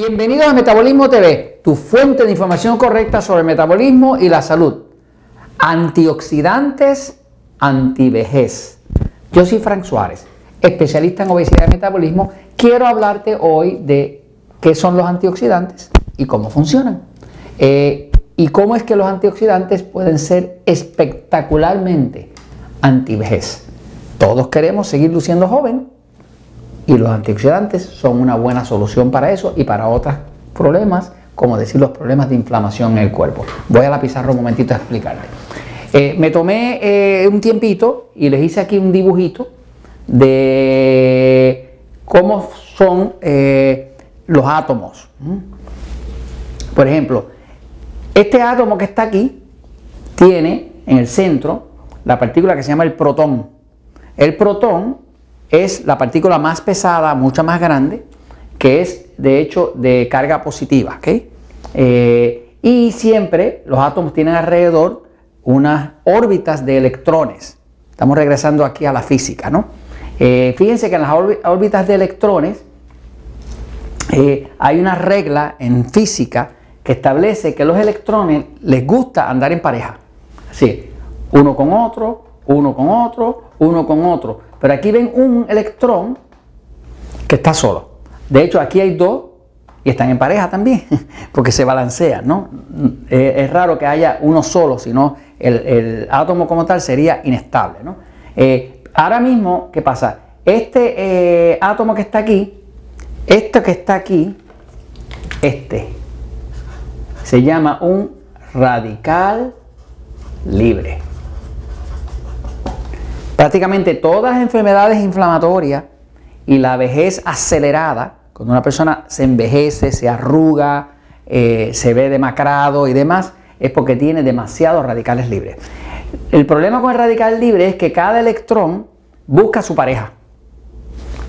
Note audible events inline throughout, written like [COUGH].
Bienvenidos a Metabolismo TV, tu fuente de información correcta sobre metabolismo y la salud. Antioxidantes, antivejez. Yo soy Frank Suárez, especialista en obesidad y metabolismo. Quiero hablarte hoy de qué son los antioxidantes y cómo funcionan. Eh, y cómo es que los antioxidantes pueden ser espectacularmente antivejez. Todos queremos seguir luciendo joven, y los antioxidantes son una buena solución para eso y para otros problemas, como decir los problemas de inflamación en el cuerpo. Voy a la pizarra un momentito a explicarte. Eh, me tomé eh, un tiempito y les hice aquí un dibujito de cómo son eh, los átomos. Por ejemplo, este átomo que está aquí tiene en el centro la partícula que se llama el protón. El protón es la partícula más pesada, mucho más grande, que es de hecho de carga positiva. Eh, y siempre los átomos tienen alrededor unas órbitas de electrones. Estamos regresando aquí a la física, ¿no? Eh, fíjense que en las órbitas de electrones eh, hay una regla en física que establece que los electrones les gusta andar en pareja. Así, uno con otro, uno con otro, uno con otro. Pero aquí ven un electrón que está solo. De hecho, aquí hay dos y están en pareja también, [LAUGHS] porque se balancean, ¿no? Es raro que haya uno solo, sino el, átomo como tal sería inestable, ¿no? Eh, ahora mismo, ¿qué pasa? Este eh, átomo que está aquí, este que está aquí, este, se llama un radical libre. Prácticamente todas las enfermedades inflamatorias y la vejez acelerada, cuando una persona se envejece, se arruga, eh, se ve demacrado y demás, es porque tiene demasiados radicales libres. El problema con el radical libre es que cada electrón busca su pareja.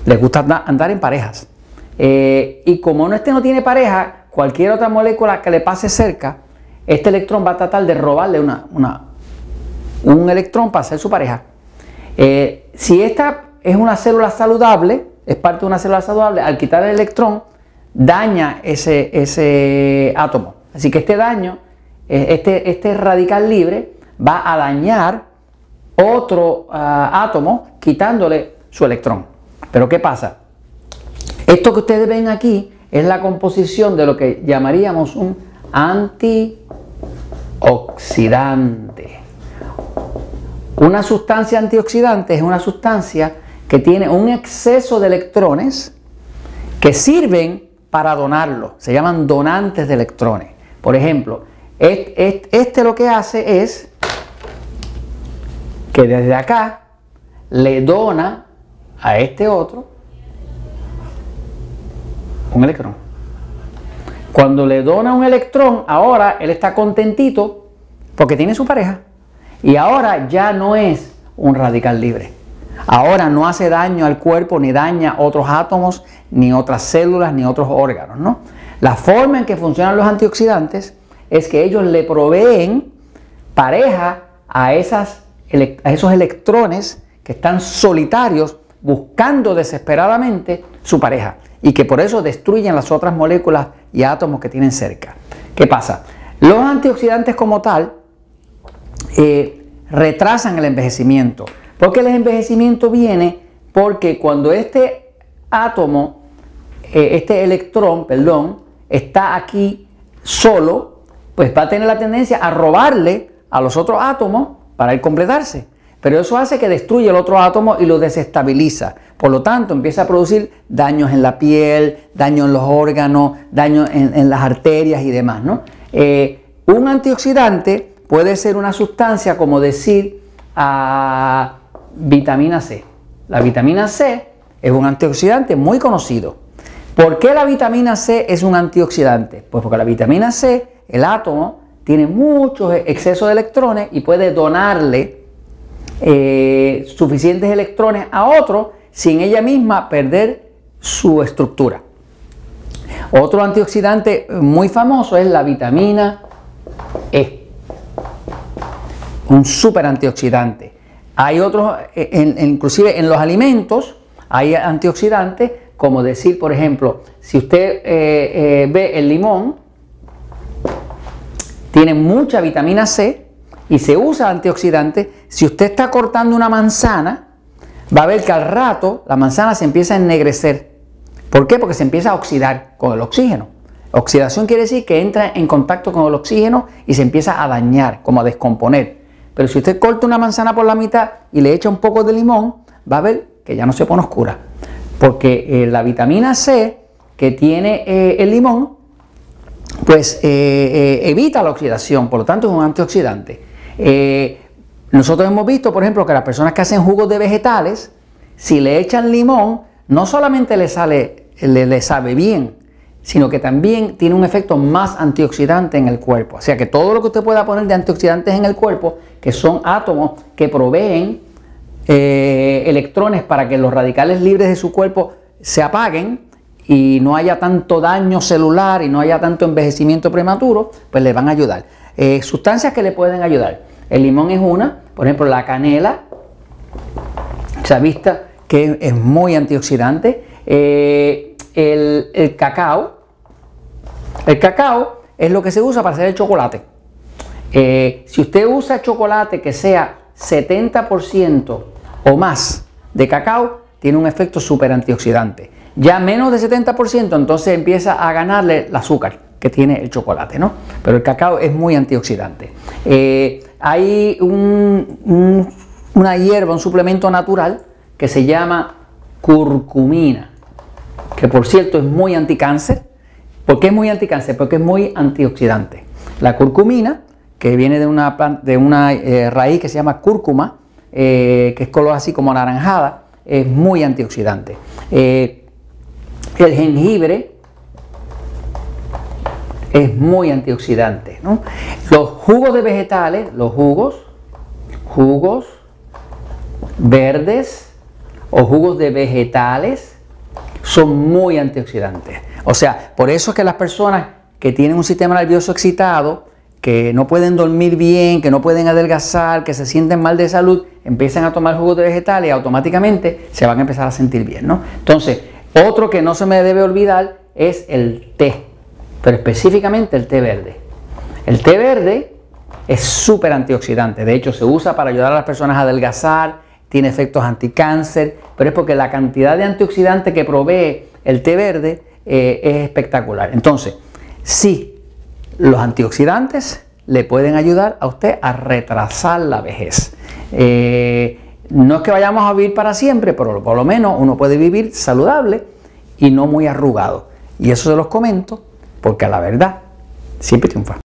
Les gusta andar en parejas. Eh, y como este no tiene pareja, cualquier otra molécula que le pase cerca, este electrón va a tratar de robarle una, un electrón para ser su pareja. Eh, si esta es una célula saludable, es parte de una célula saludable, al quitar el electrón, daña ese, ese átomo. Así que este daño, eh, este, este radical libre, va a dañar otro ah, átomo quitándole su electrón. Pero ¿qué pasa? Esto que ustedes ven aquí es la composición de lo que llamaríamos un antioxidante. Una sustancia antioxidante es una sustancia que tiene un exceso de electrones que sirven para donarlo. Se llaman donantes de electrones. Por ejemplo, este lo que hace es que desde acá le dona a este otro un electrón. Cuando le dona un electrón, ahora él está contentito porque tiene su pareja. Y ahora ya no es un radical libre. Ahora no hace daño al cuerpo, ni daña otros átomos, ni otras células, ni otros órganos. ¿no? La forma en que funcionan los antioxidantes es que ellos le proveen pareja a, esas, a esos electrones que están solitarios buscando desesperadamente su pareja y que por eso destruyen las otras moléculas y átomos que tienen cerca. ¿Qué pasa? Los antioxidantes como tal eh, retrasan el envejecimiento. Porque el envejecimiento viene porque cuando este átomo, eh, este electrón, perdón, está aquí solo, pues va a tener la tendencia a robarle a los otros átomos para ir completarse. Pero eso hace que destruya el otro átomo y lo desestabiliza. Por lo tanto, empieza a producir daños en la piel, daños en los órganos, daños en, las arterias y demás. ¿no? Eh, un antioxidante puede ser una sustancia como decir a vitamina C. La vitamina C es un antioxidante muy conocido. ¿Por qué la vitamina C es un antioxidante? Pues porque la vitamina C, el átomo, tiene muchos excesos de electrones y puede donarle eh, suficientes electrones a otro sin ella misma perder su estructura. Otro antioxidante muy famoso es la vitamina E un super antioxidante. Hay otros, eh, inclusive en los alimentos, hay antioxidantes como decir, por ejemplo, si usted eh, eh, ve el limón, tiene mucha vitamina C y se usa antioxidante. Si usted está cortando una manzana, va a ver que al rato la manzana se empieza a ennegrecer. ¿Por qué? Porque se empieza a oxidar con el oxígeno. Oxidación quiere decir que entra en contacto con el oxígeno y se empieza a dañar, como a descomponer. Pero si usted corta una manzana por la mitad y le echa un poco de limón, va a ver que ya no se pone oscura porque eh, la vitamina C que tiene eh, el limón, pues eh, evita la oxidación, por lo tanto es un antioxidante. nosotros hemos visto, por ejemplo, que las personas que hacen jugos de vegetales, si le echan limón, no solamente le, sale, le, sabe bien, sino que también tiene un efecto más antioxidante en el cuerpo. O sea que todo lo que usted pueda poner de antioxidantes en el cuerpo, que son átomos que proveen eh, electrones para que los radicales libres de su cuerpo se apaguen y no haya tanto daño celular y no haya tanto envejecimiento prematuro, pues le van a ayudar. Eh, sustancias que le pueden ayudar. El limón es una, por ejemplo la canela, se ha visto que es muy antioxidante. Eh, el, cacao, el cacao es lo que se usa para hacer el chocolate. si usted usa chocolate que sea 70% o más de cacao, tiene un efecto súper antioxidante. Ya menos de 70%, entonces empieza a ganarle el azúcar que tiene el chocolate, ¿no? Pero el cacao es muy antioxidante. Eh, hay una hierba, un suplemento natural que se llama curcumina, que por cierto es muy anticáncer. ¿Por qué es muy anticáncer? Porque es muy antioxidante. La curcumina, que viene de una, de una eh, raíz que se llama cúrcuma, eh, que es color así como anaranjada, es muy antioxidante. Eh, el jengibre es muy antioxidante. Los jugos de vegetales, los jugos, jugos verdes o jugos de vegetales son muy antioxidantes. O sea, por eso es que las personas que tienen un sistema nervioso excitado, que no pueden dormir bien, que no pueden adelgazar, que se sienten mal de salud, empiezan a tomar jugos de vegetales y automáticamente se van a empezar a sentir bien, ¿no? Entonces, otro que no se me debe olvidar es el té, pero específicamente el té verde. El té verde es súper antioxidante, de hecho se usa para ayudar a las personas a adelgazar, tiene efectos anticáncer, pero es porque la cantidad de antioxidante que provee el té verde eh, es espectacular. Entonces, sí, los antioxidantes le pueden ayudar a usted a retrasar la vejez. Eh, no es que vayamos a vivir para siempre, pero por lo menos uno puede vivir saludable y no muy arrugado. Y eso se los comento porque a la verdad siempre triunfa.